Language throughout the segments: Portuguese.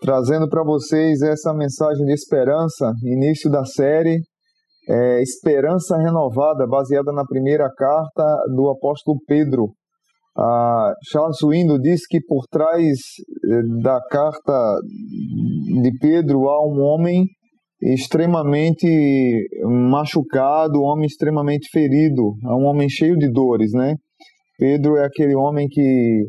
trazendo para vocês essa mensagem de esperança, início da série é, Esperança Renovada, baseada na primeira carta do apóstolo Pedro. Ah, Charles Window diz que por trás eh, da carta de Pedro há um homem extremamente machucado, um homem extremamente ferido, um homem cheio de dores, né? Pedro é aquele homem que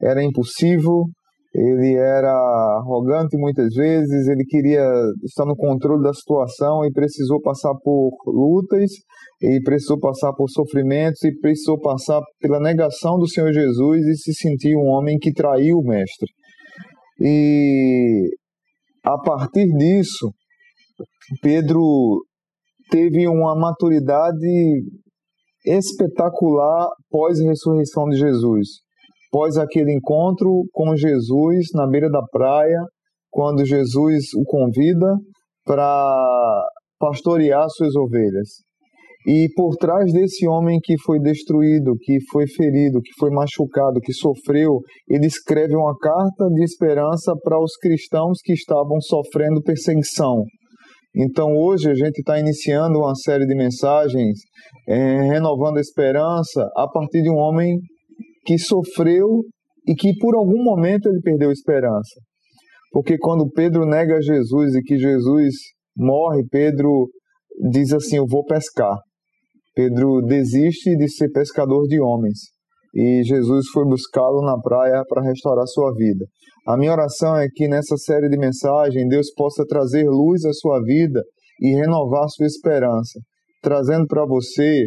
era impulsivo, ele era arrogante muitas vezes, ele queria estar no controle da situação e precisou passar por lutas, e precisou passar por sofrimentos, e precisou passar pela negação do Senhor Jesus e se sentir um homem que traiu o Mestre. E a partir disso, Pedro teve uma maturidade espetacular pós-ressurreição de Jesus após aquele encontro com Jesus na beira da praia, quando Jesus o convida para pastorear suas ovelhas. E por trás desse homem que foi destruído, que foi ferido, que foi machucado, que sofreu, ele escreve uma carta de esperança para os cristãos que estavam sofrendo perseguição. Então hoje a gente está iniciando uma série de mensagens é, renovando a esperança a partir de um homem que sofreu e que por algum momento ele perdeu esperança. Porque quando Pedro nega Jesus e que Jesus morre, Pedro diz assim: Eu vou pescar. Pedro desiste de ser pescador de homens e Jesus foi buscá-lo na praia para restaurar sua vida. A minha oração é que nessa série de mensagens Deus possa trazer luz à sua vida e renovar sua esperança, trazendo para você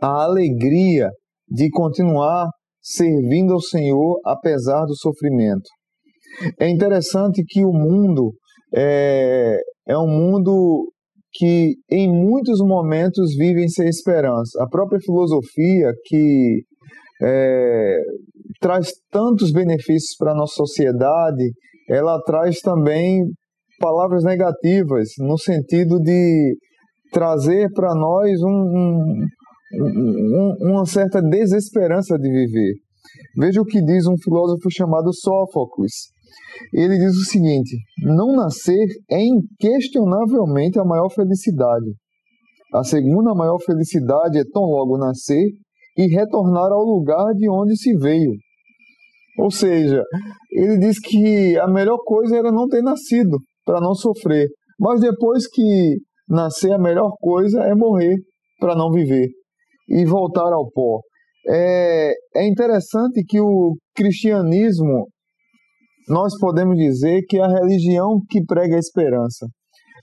a alegria de continuar servindo ao Senhor apesar do sofrimento. É interessante que o mundo é, é um mundo que em muitos momentos vive sem esperança. A própria filosofia que é, traz tantos benefícios para a nossa sociedade, ela traz também palavras negativas, no sentido de trazer para nós um, um, uma certa desesperança de viver. Veja o que diz um filósofo chamado Sófocles. Ele diz o seguinte: não nascer é inquestionavelmente a maior felicidade. A segunda maior felicidade é tão logo nascer e retornar ao lugar de onde se veio. Ou seja, ele diz que a melhor coisa era não ter nascido, para não sofrer. Mas depois que nascer, a melhor coisa é morrer, para não viver e voltar ao pó. É, é interessante que o cristianismo, nós podemos dizer que é a religião que prega a esperança.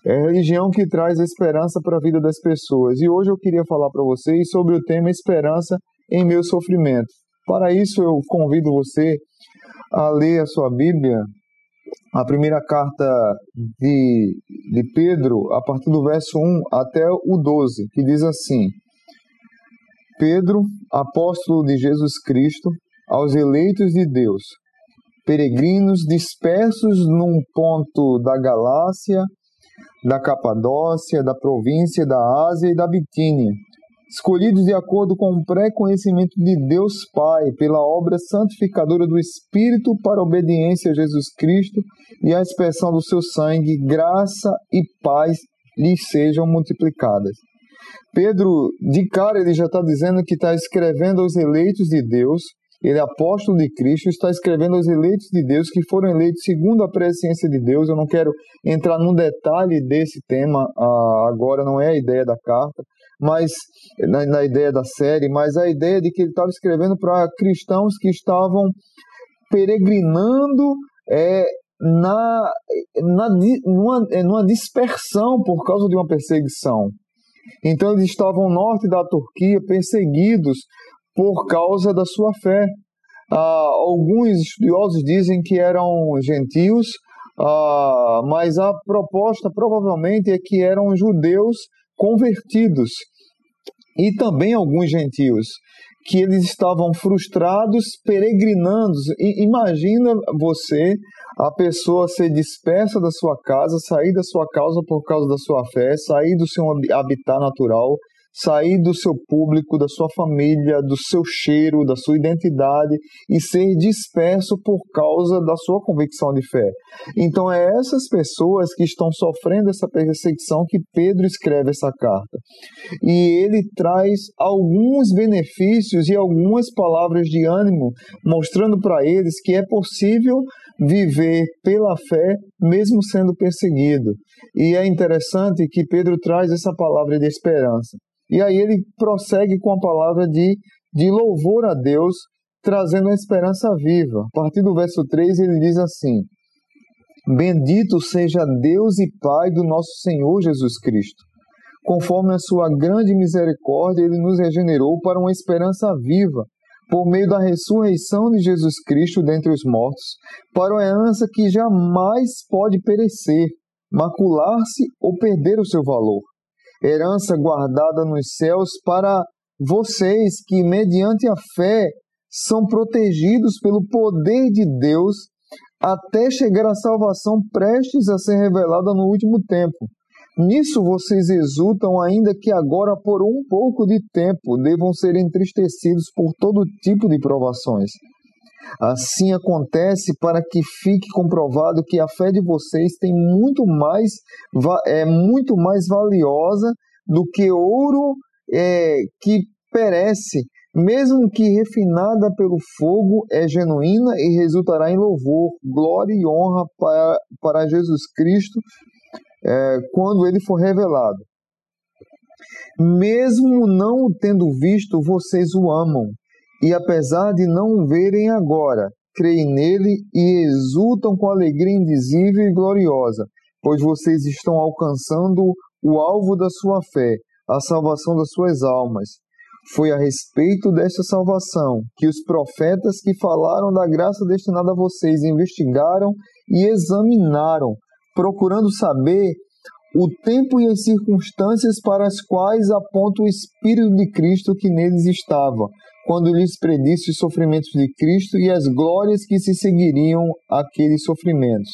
É a religião que traz esperança para a vida das pessoas. E hoje eu queria falar para vocês sobre o tema esperança em meu sofrimento. Para isso eu convido você a ler a sua Bíblia, a primeira carta de, de Pedro, a partir do verso 1 até o 12, que diz assim: Pedro, apóstolo de Jesus Cristo, aos eleitos de Deus, peregrinos dispersos num ponto da Galácia, da Capadócia, da província da Ásia e da Bitínia, escolhidos de acordo com o pré-conhecimento de Deus Pai, pela obra santificadora do Espírito para a obediência a Jesus Cristo e a expressão do seu sangue, graça e paz lhes sejam multiplicadas. Pedro, de cara, ele já está dizendo que está escrevendo aos eleitos de Deus, ele é apóstolo de Cristo, está escrevendo aos eleitos de Deus que foram eleitos segundo a presciência de Deus. Eu não quero entrar num detalhe desse tema ah, agora, não é a ideia da carta, mas na, na ideia da série, mas a ideia de que ele estava escrevendo para cristãos que estavam peregrinando é, na, na, numa, numa dispersão por causa de uma perseguição. Então eles estavam norte da Turquia perseguidos por causa da sua fé. Ah, alguns estudiosos dizem que eram gentios, ah, mas a proposta provavelmente é que eram judeus convertidos e também alguns gentios que eles estavam frustrados, peregrinando. Imagina você a pessoa ser dispersa da sua casa, sair da sua casa por causa da sua fé, sair do seu habitat natural, sair do seu público, da sua família, do seu cheiro, da sua identidade e ser disperso por causa da sua convicção de fé. Então é essas pessoas que estão sofrendo essa perseguição que Pedro escreve essa carta. E ele traz alguns benefícios e algumas palavras de ânimo, mostrando para eles que é possível viver pela fé mesmo sendo perseguido. E é interessante que Pedro traz essa palavra de esperança. E aí ele prossegue com a palavra de, de louvor a Deus, trazendo a esperança viva. A partir do verso 3 ele diz assim: Bendito seja Deus e Pai do nosso Senhor Jesus Cristo. Conforme a sua grande misericórdia, ele nos regenerou para uma esperança viva, por meio da ressurreição de Jesus Cristo dentre os mortos, para uma herança que jamais pode perecer, macular-se ou perder o seu valor herança guardada nos céus para vocês que, mediante a fé, são protegidos pelo poder de Deus até chegar à salvação prestes a ser revelada no último tempo. Nisso vocês exultam, ainda que agora, por um pouco de tempo, devam ser entristecidos por todo tipo de provações Assim acontece para que fique comprovado que a fé de vocês tem muito mais é muito mais valiosa do que ouro é, que perece, mesmo que refinada pelo fogo, é genuína e resultará em louvor, glória e honra para, para Jesus Cristo é, quando ele for revelado. Mesmo não o tendo visto, vocês o amam e apesar de não o verem agora, creem nele e exultam com alegria indizível e gloriosa, pois vocês estão alcançando o alvo da sua fé, a salvação das suas almas. Foi a respeito desta salvação que os profetas que falaram da graça destinada a vocês investigaram e examinaram, procurando saber o tempo e as circunstâncias para as quais aponta o Espírito de Cristo que neles estava, quando lhes predisse os sofrimentos de Cristo e as glórias que se seguiriam àqueles sofrimentos.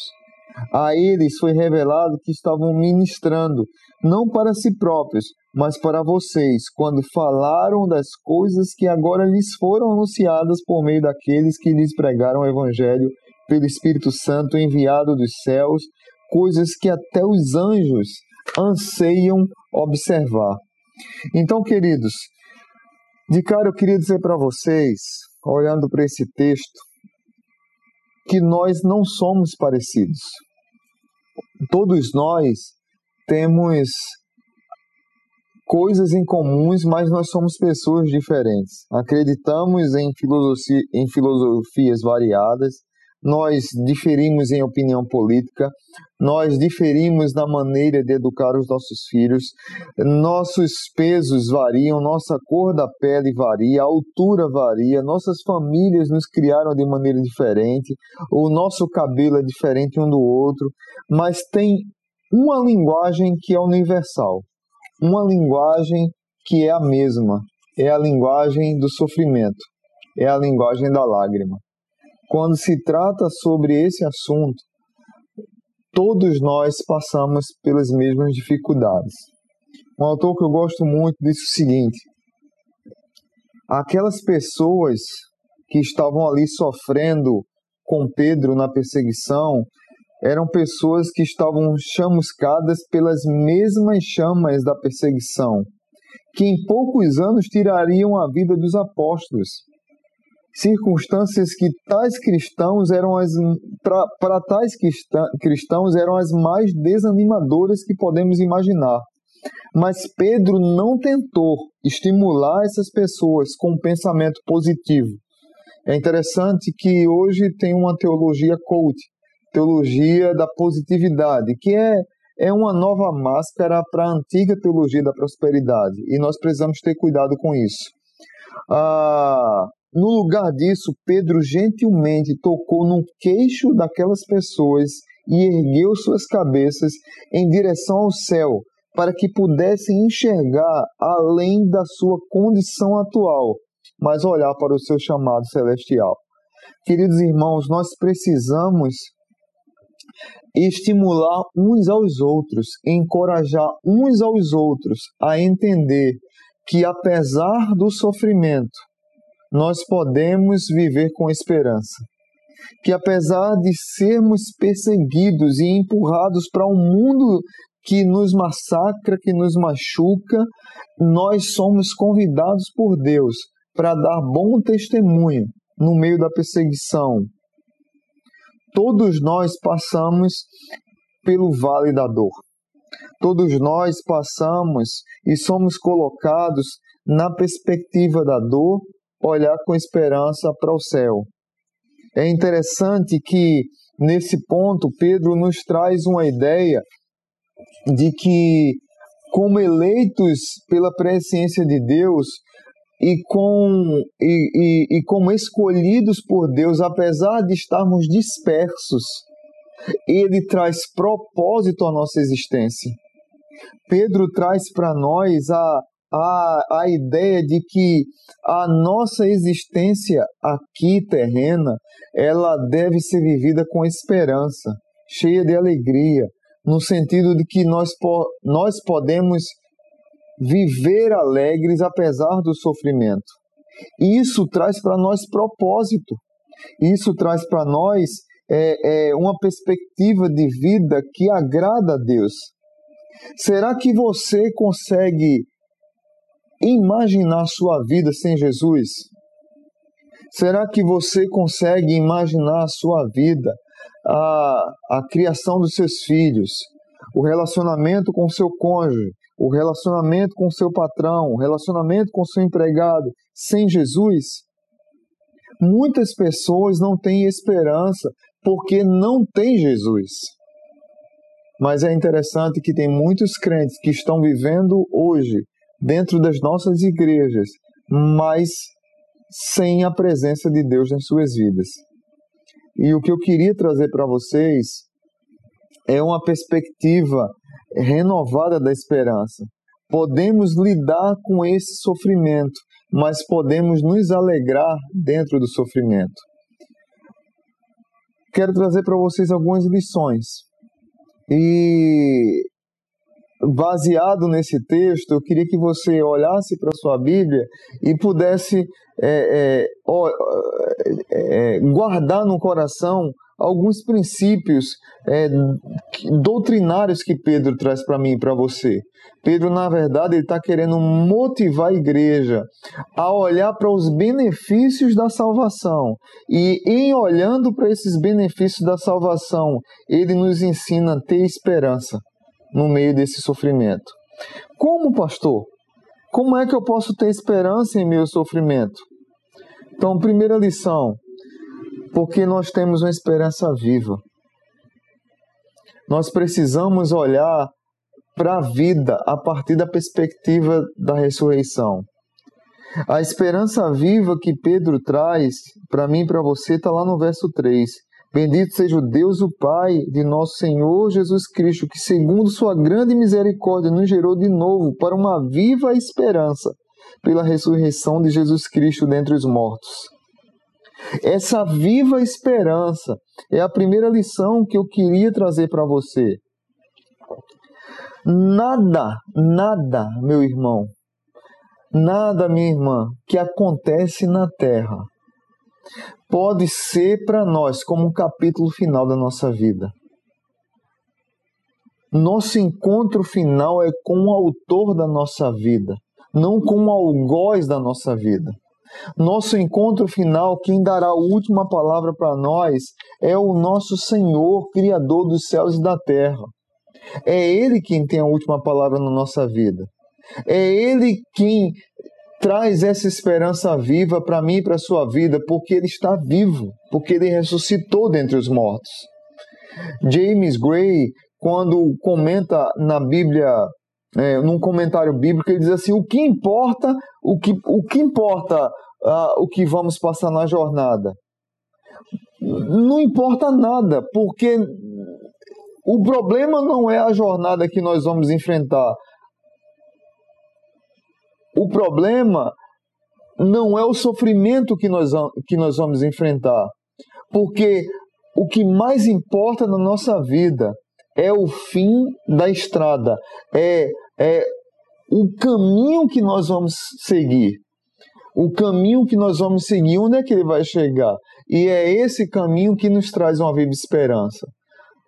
A eles foi revelado que estavam ministrando, não para si próprios, mas para vocês, quando falaram das coisas que agora lhes foram anunciadas por meio daqueles que lhes pregaram o Evangelho pelo Espírito Santo enviado dos céus, coisas que até os anjos anseiam observar. Então, queridos, de cara, eu queria dizer para vocês, olhando para esse texto, que nós não somos parecidos. Todos nós temos coisas em comuns, mas nós somos pessoas diferentes. Acreditamos em, em filosofias variadas, nós diferimos em opinião política, nós diferimos na maneira de educar os nossos filhos, nossos pesos variam, nossa cor da pele varia, a altura varia, nossas famílias nos criaram de maneira diferente, o nosso cabelo é diferente um do outro, mas tem uma linguagem que é universal, uma linguagem que é a mesma, é a linguagem do sofrimento, é a linguagem da lágrima. Quando se trata sobre esse assunto, todos nós passamos pelas mesmas dificuldades. Um autor que eu gosto muito disse o seguinte: aquelas pessoas que estavam ali sofrendo com Pedro na perseguição eram pessoas que estavam chamuscadas pelas mesmas chamas da perseguição, que em poucos anos tirariam a vida dos apóstolos circunstâncias que tais cristãos eram as para tais cristãos eram as mais desanimadoras que podemos imaginar. Mas Pedro não tentou estimular essas pessoas com um pensamento positivo. É interessante que hoje tem uma teologia coach, teologia da positividade, que é é uma nova máscara para a antiga teologia da prosperidade e nós precisamos ter cuidado com isso. Ah, no lugar disso, Pedro gentilmente tocou no queixo daquelas pessoas e ergueu suas cabeças em direção ao céu, para que pudessem enxergar além da sua condição atual, mas olhar para o seu chamado celestial. Queridos irmãos, nós precisamos estimular uns aos outros, encorajar uns aos outros a entender que apesar do sofrimento, nós podemos viver com esperança. Que apesar de sermos perseguidos e empurrados para um mundo que nos massacra, que nos machuca, nós somos convidados por Deus para dar bom testemunho no meio da perseguição. Todos nós passamos pelo vale da dor. Todos nós passamos e somos colocados na perspectiva da dor, olhar com esperança para o céu. É interessante que nesse ponto Pedro nos traz uma ideia de que como eleitos pela presciência de Deus e, com, e, e, e como escolhidos por Deus, apesar de estarmos dispersos, ele traz propósito à nossa existência. Pedro traz para nós a, a, a ideia de que a nossa existência aqui terrena, ela deve ser vivida com esperança, cheia de alegria, no sentido de que nós, nós podemos viver alegres apesar do sofrimento. Isso traz para nós propósito. Isso traz para nós é, é, uma perspectiva de vida que agrada a Deus. Será que você consegue imaginar sua vida sem Jesus? Será que você consegue imaginar a sua vida, a, a criação dos seus filhos, o relacionamento com seu cônjuge, o relacionamento com seu patrão, o relacionamento com seu empregado, sem Jesus? Muitas pessoas não têm esperança porque não tem Jesus. Mas é interessante que tem muitos crentes que estão vivendo hoje dentro das nossas igrejas, mas sem a presença de Deus nas suas vidas. E o que eu queria trazer para vocês é uma perspectiva renovada da esperança. Podemos lidar com esse sofrimento, mas podemos nos alegrar dentro do sofrimento. Quero trazer para vocês algumas lições. E baseado nesse texto, eu queria que você olhasse para sua Bíblia e pudesse é, é, é, guardar no coração alguns princípios é, doutrinários que Pedro traz para mim e para você. Pedro, na verdade, ele está querendo motivar a igreja a olhar para os benefícios da salvação. E em olhando para esses benefícios da salvação, ele nos ensina a ter esperança no meio desse sofrimento. Como, pastor? Como é que eu posso ter esperança em meu sofrimento? Então, primeira lição, porque nós temos uma esperança viva. Nós precisamos olhar para a vida a partir da perspectiva da ressurreição. A esperança viva que Pedro traz para mim e para você está lá no verso 3. Bendito seja o Deus, o Pai de nosso Senhor Jesus Cristo, que, segundo Sua grande misericórdia, nos gerou de novo para uma viva esperança pela ressurreição de Jesus Cristo dentre os mortos essa viva esperança é a primeira lição que eu queria trazer para você. Nada, nada, meu irmão, nada, minha irmã, que acontece na terra pode ser para nós como um capítulo final da nossa vida. Nosso encontro final é com o autor da nossa vida, não com o algoz da nossa vida. Nosso encontro final, quem dará a última palavra para nós, é o nosso Senhor, Criador dos céus e da terra. É Ele quem tem a última palavra na nossa vida. É Ele quem traz essa esperança viva para mim e para a sua vida, porque Ele está vivo, porque Ele ressuscitou dentre os mortos. James Gray, quando comenta na Bíblia é, num comentário bíblico, ele diz assim: o que importa, o que, o que importa uh, o que vamos passar na jornada? Não importa nada, porque o problema não é a jornada que nós vamos enfrentar. O problema não é o sofrimento que nós, que nós vamos enfrentar. Porque o que mais importa na nossa vida é o fim da estrada, é, é o caminho que nós vamos seguir. O caminho que nós vamos seguir, onde é que ele vai chegar? E é esse caminho que nos traz uma viva esperança.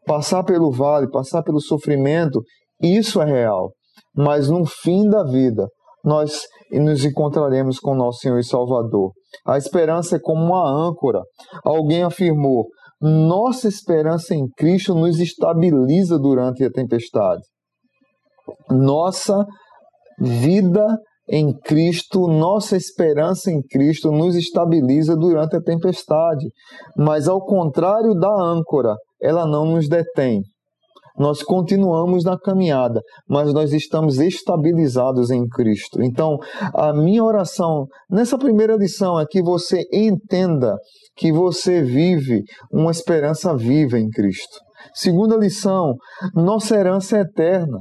Passar pelo vale, passar pelo sofrimento, isso é real. Mas no fim da vida, nós nos encontraremos com nosso Senhor e Salvador. A esperança é como uma âncora. Alguém afirmou: nossa esperança em Cristo nos estabiliza durante a tempestade. Nossa vida em Cristo, nossa esperança em Cristo nos estabiliza durante a tempestade. Mas ao contrário da âncora, ela não nos detém. Nós continuamos na caminhada, mas nós estamos estabilizados em Cristo. Então, a minha oração nessa primeira lição é que você entenda que você vive uma esperança viva em Cristo. Segunda lição, nossa herança é eterna.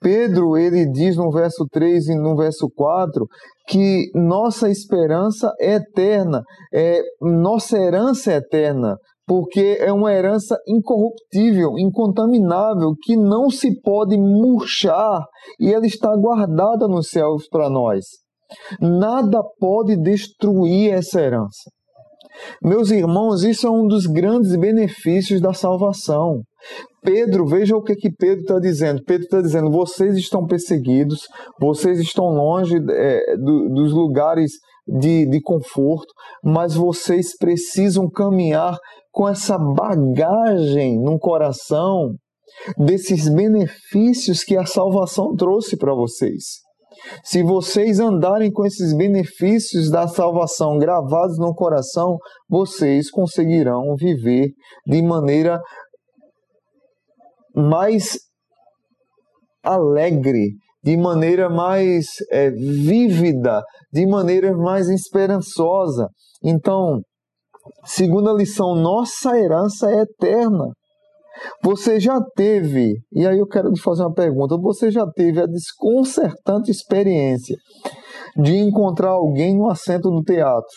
Pedro, ele diz no verso 3 e no verso 4 que nossa esperança é eterna, é, nossa herança é eterna, porque é uma herança incorruptível, incontaminável, que não se pode murchar e ela está guardada nos céus para nós. Nada pode destruir essa herança. Meus irmãos, isso é um dos grandes benefícios da salvação. Pedro, veja o que, que Pedro está dizendo. Pedro está dizendo: vocês estão perseguidos, vocês estão longe é, do, dos lugares de, de conforto, mas vocês precisam caminhar com essa bagagem no coração desses benefícios que a salvação trouxe para vocês. Se vocês andarem com esses benefícios da salvação gravados no coração, vocês conseguirão viver de maneira mais alegre, de maneira mais é, vívida, de maneira mais esperançosa. Então, segunda lição, nossa herança é eterna. Você já teve, e aí eu quero te fazer uma pergunta: você já teve a desconcertante experiência de encontrar alguém no assento do teatro,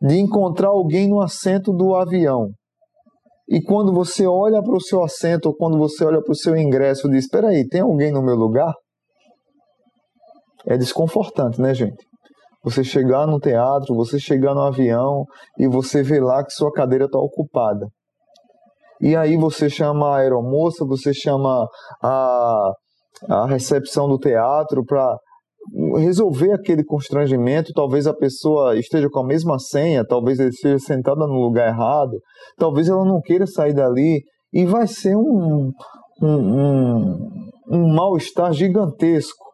de encontrar alguém no assento do avião, e quando você olha para o seu assento ou quando você olha para o seu ingresso, diz: Espera aí, tem alguém no meu lugar? É desconfortante, né, gente? Você chegar no teatro, você chegar no avião e você vê lá que sua cadeira está ocupada. E aí você chama a aeromoça, você chama a, a recepção do teatro para resolver aquele constrangimento. Talvez a pessoa esteja com a mesma senha, talvez ele esteja sentada no lugar errado, talvez ela não queira sair dali e vai ser um, um, um, um mal-estar gigantesco.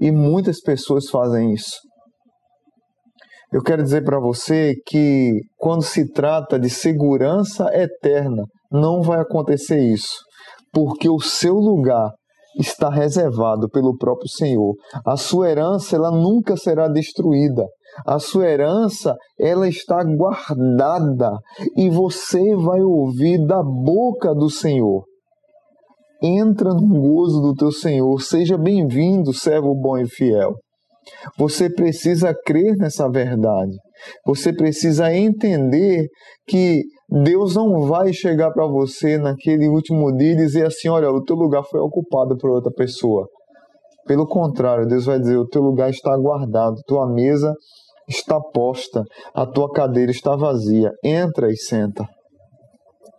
E muitas pessoas fazem isso. Eu quero dizer para você que quando se trata de segurança eterna, não vai acontecer isso, porque o seu lugar está reservado pelo próprio Senhor. A sua herança ela nunca será destruída. A sua herança ela está guardada e você vai ouvir da boca do Senhor. Entra no gozo do teu Senhor. Seja bem-vindo, servo bom e fiel. Você precisa crer nessa verdade. Você precisa entender que Deus não vai chegar para você naquele último dia e dizer assim: olha, o teu lugar foi ocupado por outra pessoa. Pelo contrário, Deus vai dizer: o teu lugar está guardado, tua mesa está posta, a tua cadeira está vazia. Entra e senta.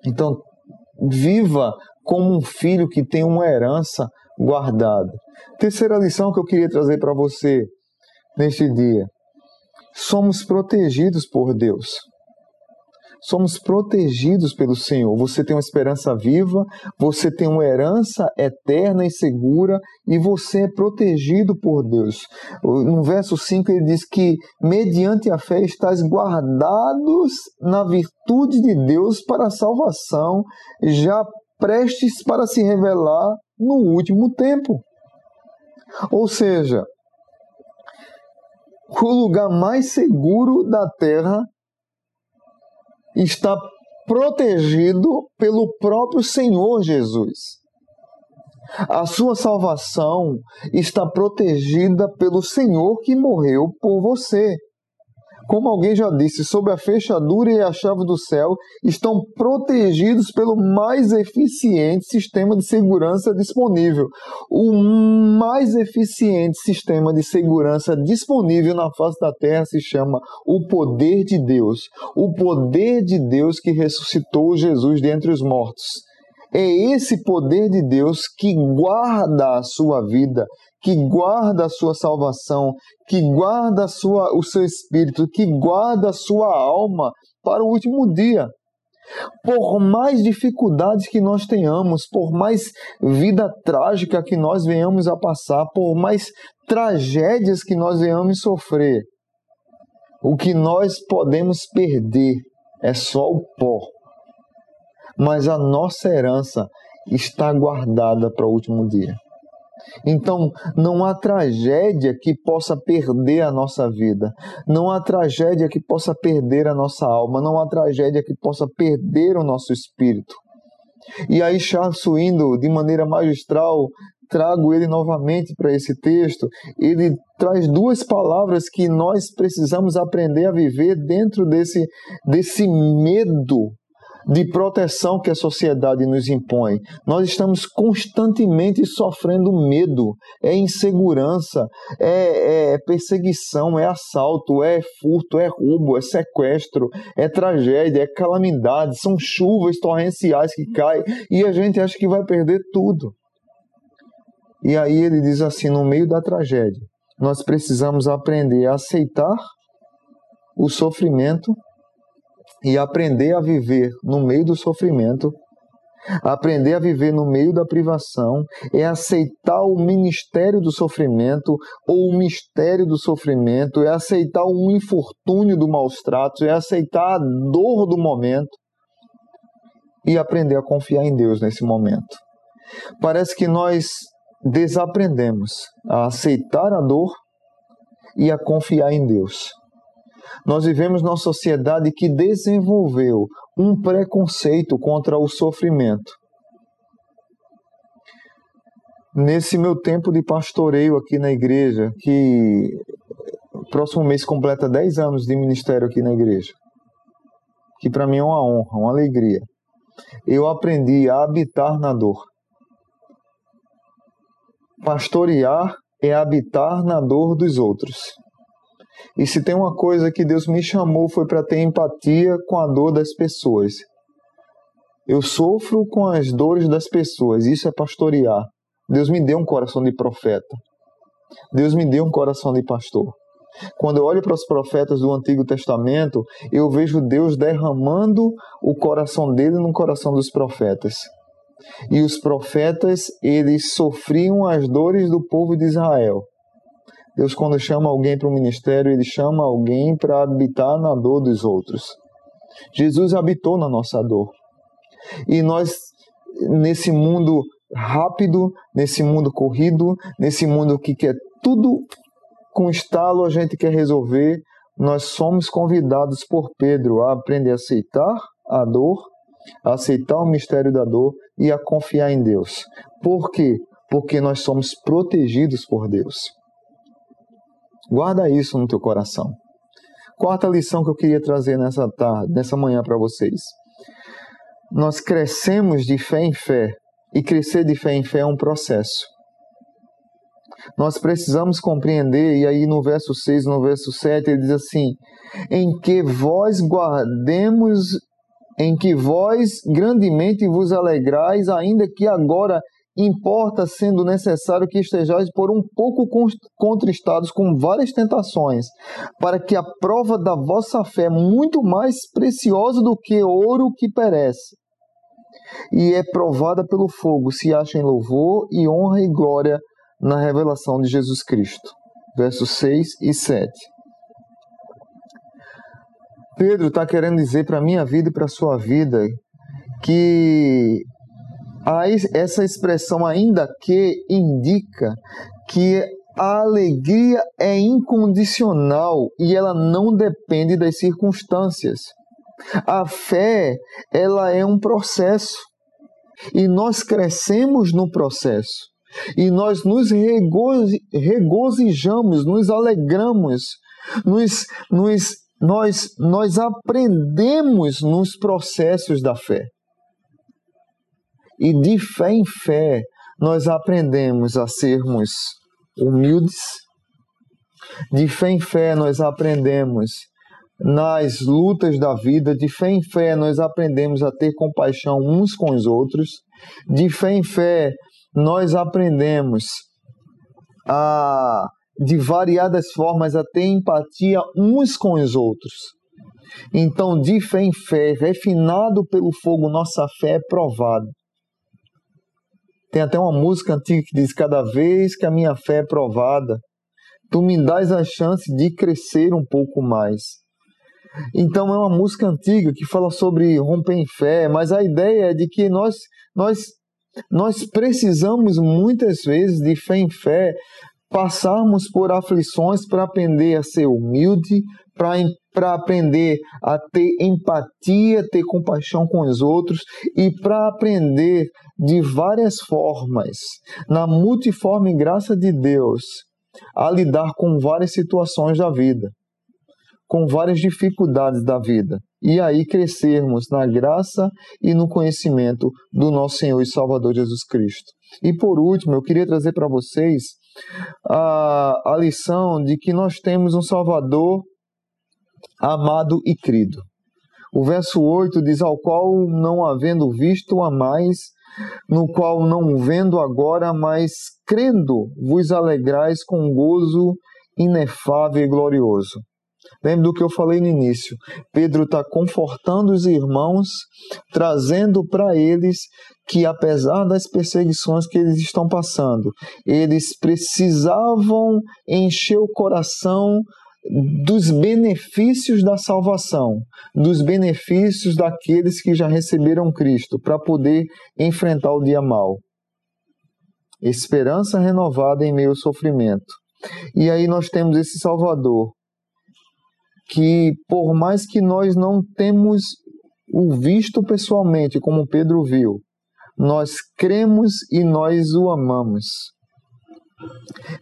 Então, viva como um filho que tem uma herança guardada. Terceira lição que eu queria trazer para você neste dia. Somos protegidos por Deus. Somos protegidos pelo Senhor. Você tem uma esperança viva, você tem uma herança eterna e segura e você é protegido por Deus. No verso 5 ele diz que, mediante a fé, estás guardados na virtude de Deus para a salvação, já prestes para se revelar no último tempo. Ou seja, o lugar mais seguro da terra está protegido pelo próprio Senhor Jesus. A sua salvação está protegida pelo Senhor que morreu por você. Como alguém já disse, sob a fechadura e a chave do céu, estão protegidos pelo mais eficiente sistema de segurança disponível. O mais eficiente sistema de segurança disponível na face da terra se chama o poder de Deus. O poder de Deus que ressuscitou Jesus dentre os mortos. É esse poder de Deus que guarda a sua vida, que guarda a sua salvação, que guarda sua, o seu espírito, que guarda a sua alma para o último dia. Por mais dificuldades que nós tenhamos, por mais vida trágica que nós venhamos a passar, por mais tragédias que nós venhamos sofrer, o que nós podemos perder é só o pó. Mas a nossa herança está guardada para o último dia. Então, não há tragédia que possa perder a nossa vida, não há tragédia que possa perder a nossa alma, não há tragédia que possa perder o nosso espírito. E aí, Charles Swindoll, de maneira magistral, trago ele novamente para esse texto. Ele traz duas palavras que nós precisamos aprender a viver dentro desse, desse medo de proteção que a sociedade nos impõe. Nós estamos constantemente sofrendo medo, é insegurança, é, é, perseguição, é assalto, é furto, é roubo, é sequestro, é tragédia, é calamidade, são chuvas torrenciais que caem e a gente acha que vai perder tudo. E aí ele diz assim: no meio da tragédia, nós precisamos aprender a aceitar o sofrimento e aprender a viver no meio do sofrimento, aprender a viver no meio da privação, é aceitar o ministério do sofrimento ou o mistério do sofrimento, é aceitar o infortúnio do maus tratos, é aceitar a dor do momento e aprender a confiar em Deus nesse momento. Parece que nós desaprendemos a aceitar a dor e a confiar em Deus. Nós vivemos numa sociedade que desenvolveu um preconceito contra o sofrimento. Nesse meu tempo de pastoreio aqui na igreja, que próximo mês completa 10 anos de ministério aqui na igreja, que para mim é uma honra, uma alegria. Eu aprendi a habitar na dor. Pastorear é habitar na dor dos outros. E se tem uma coisa que Deus me chamou foi para ter empatia com a dor das pessoas. Eu sofro com as dores das pessoas, isso é pastorear. Deus me deu um coração de profeta. Deus me deu um coração de pastor. Quando eu olho para os profetas do Antigo Testamento, eu vejo Deus derramando o coração dele no coração dos profetas. E os profetas, eles sofriam as dores do povo de Israel. Deus, quando chama alguém para o ministério, ele chama alguém para habitar na dor dos outros. Jesus habitou na nossa dor. E nós, nesse mundo rápido, nesse mundo corrido, nesse mundo que quer tudo com estalo, a gente quer resolver, nós somos convidados por Pedro a aprender a aceitar a dor, a aceitar o mistério da dor e a confiar em Deus. Por quê? Porque nós somos protegidos por Deus. Guarda isso no teu coração. Quarta lição que eu queria trazer nessa tarde, nessa manhã para vocês. Nós crescemos de fé em fé e crescer de fé em fé é um processo. Nós precisamos compreender, e aí no verso 6, no verso 7, ele diz assim: em que vós guardemos, em que vós grandemente vos alegrais, ainda que agora importa, sendo necessário, que estejais por um pouco contristados com várias tentações, para que a prova da vossa fé, muito mais preciosa do que ouro que perece, e é provada pelo fogo, se acha em louvor e honra e glória na revelação de Jesus Cristo. Versos 6 e 7. Pedro está querendo dizer para a minha vida e para a sua vida que essa expressão ainda que indica que a alegria é incondicional e ela não depende das circunstâncias. A fé, ela é um processo e nós crescemos no processo e nós nos regozijamos, nos alegramos, nos, nos nós, nós aprendemos nos processos da fé. E de fé em fé, nós aprendemos a sermos humildes. De fé em fé, nós aprendemos nas lutas da vida. De fé em fé, nós aprendemos a ter compaixão uns com os outros. De fé em fé, nós aprendemos a, de variadas formas, a ter empatia uns com os outros. Então, de fé em fé, refinado pelo fogo, nossa fé é provada. Tem até uma música antiga que diz: Cada vez que a minha fé é provada, tu me dás a chance de crescer um pouco mais. Então é uma música antiga que fala sobre romper em fé, mas a ideia é de que nós, nós, nós precisamos muitas vezes de fé em fé passarmos por aflições para aprender a ser humilde, para aprender a ter empatia, ter compaixão com os outros e para aprender de várias formas, na multiforme graça de Deus, a lidar com várias situações da vida, com várias dificuldades da vida. E aí crescermos na graça e no conhecimento do nosso Senhor e Salvador Jesus Cristo. E por último, eu queria trazer para vocês a, a lição de que nós temos um Salvador amado e crido. O verso 8 diz: Ao qual não havendo visto a mais, no qual não vendo agora, mas crendo, vos alegrais com gozo inefável e glorioso. Lembre do que eu falei no início. Pedro está confortando os irmãos, trazendo para eles que, apesar das perseguições que eles estão passando, eles precisavam encher o coração dos benefícios da salvação, dos benefícios daqueles que já receberam Cristo, para poder enfrentar o dia mal. Esperança renovada em meio ao sofrimento. E aí nós temos esse Salvador, que por mais que nós não temos o visto pessoalmente, como Pedro viu, nós cremos e nós o amamos.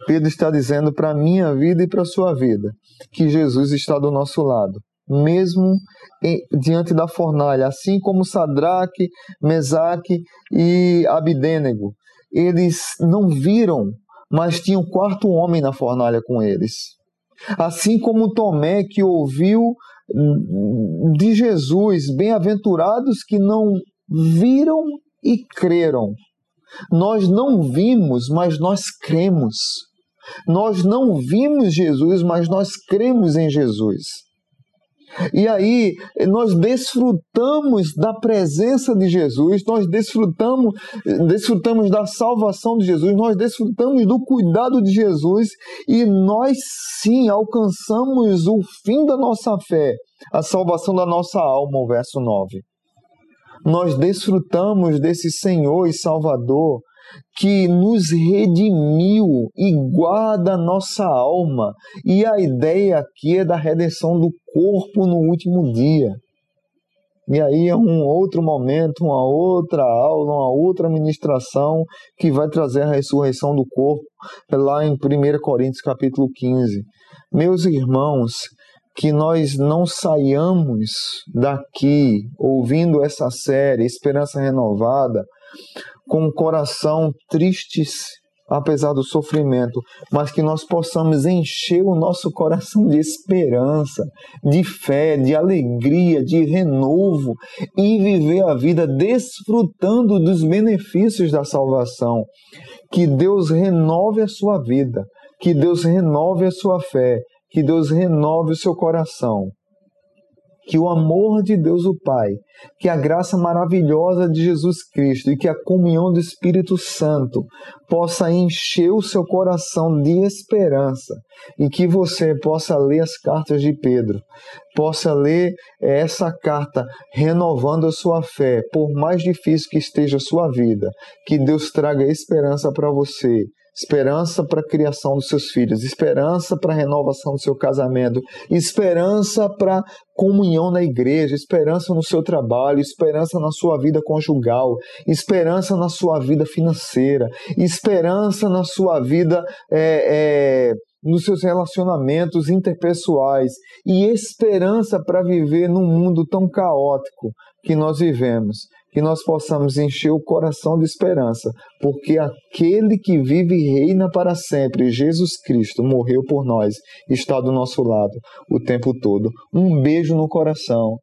Pedro está dizendo para a minha vida e para a sua vida que Jesus está do nosso lado, mesmo em, diante da fornalha, assim como Sadraque, Mesaque e Abidênego. Eles não viram, mas tinha um quarto homem na fornalha com eles. Assim como Tomé, que ouviu de Jesus, bem-aventurados que não viram e creram. Nós não vimos, mas nós cremos. Nós não vimos Jesus, mas nós cremos em Jesus. E aí nós desfrutamos da presença de Jesus, nós desfrutamos, desfrutamos da salvação de Jesus, nós desfrutamos do cuidado de Jesus e nós sim alcançamos o fim da nossa fé, a salvação da nossa alma, o verso 9 nós desfrutamos desse Senhor e Salvador que nos redimiu e guarda nossa alma. E a ideia aqui é da redenção do corpo no último dia. E aí é um outro momento, uma outra aula, uma outra ministração que vai trazer a ressurreição do corpo, lá em 1 Coríntios capítulo 15. Meus irmãos, que nós não saiamos daqui ouvindo essa série Esperança Renovada com o coração tristes apesar do sofrimento, mas que nós possamos encher o nosso coração de esperança, de fé, de alegria, de renovo e viver a vida desfrutando dos benefícios da salvação. Que Deus renove a sua vida, que Deus renove a sua fé que Deus renove o seu coração. Que o amor de Deus o Pai, que a graça maravilhosa de Jesus Cristo e que a comunhão do Espírito Santo possa encher o seu coração de esperança e que você possa ler as cartas de Pedro, possa ler essa carta renovando a sua fé, por mais difícil que esteja a sua vida, que Deus traga esperança para você esperança para a criação dos seus filhos, esperança para a renovação do seu casamento, esperança para comunhão na igreja, esperança no seu trabalho, esperança na sua vida conjugal, esperança na sua vida financeira, esperança na sua vida é, é, nos seus relacionamentos interpessoais e esperança para viver num mundo tão caótico que nós vivemos. Que nós possamos encher o coração de esperança, porque aquele que vive e reina para sempre, Jesus Cristo, morreu por nós, está do nosso lado o tempo todo. Um beijo no coração.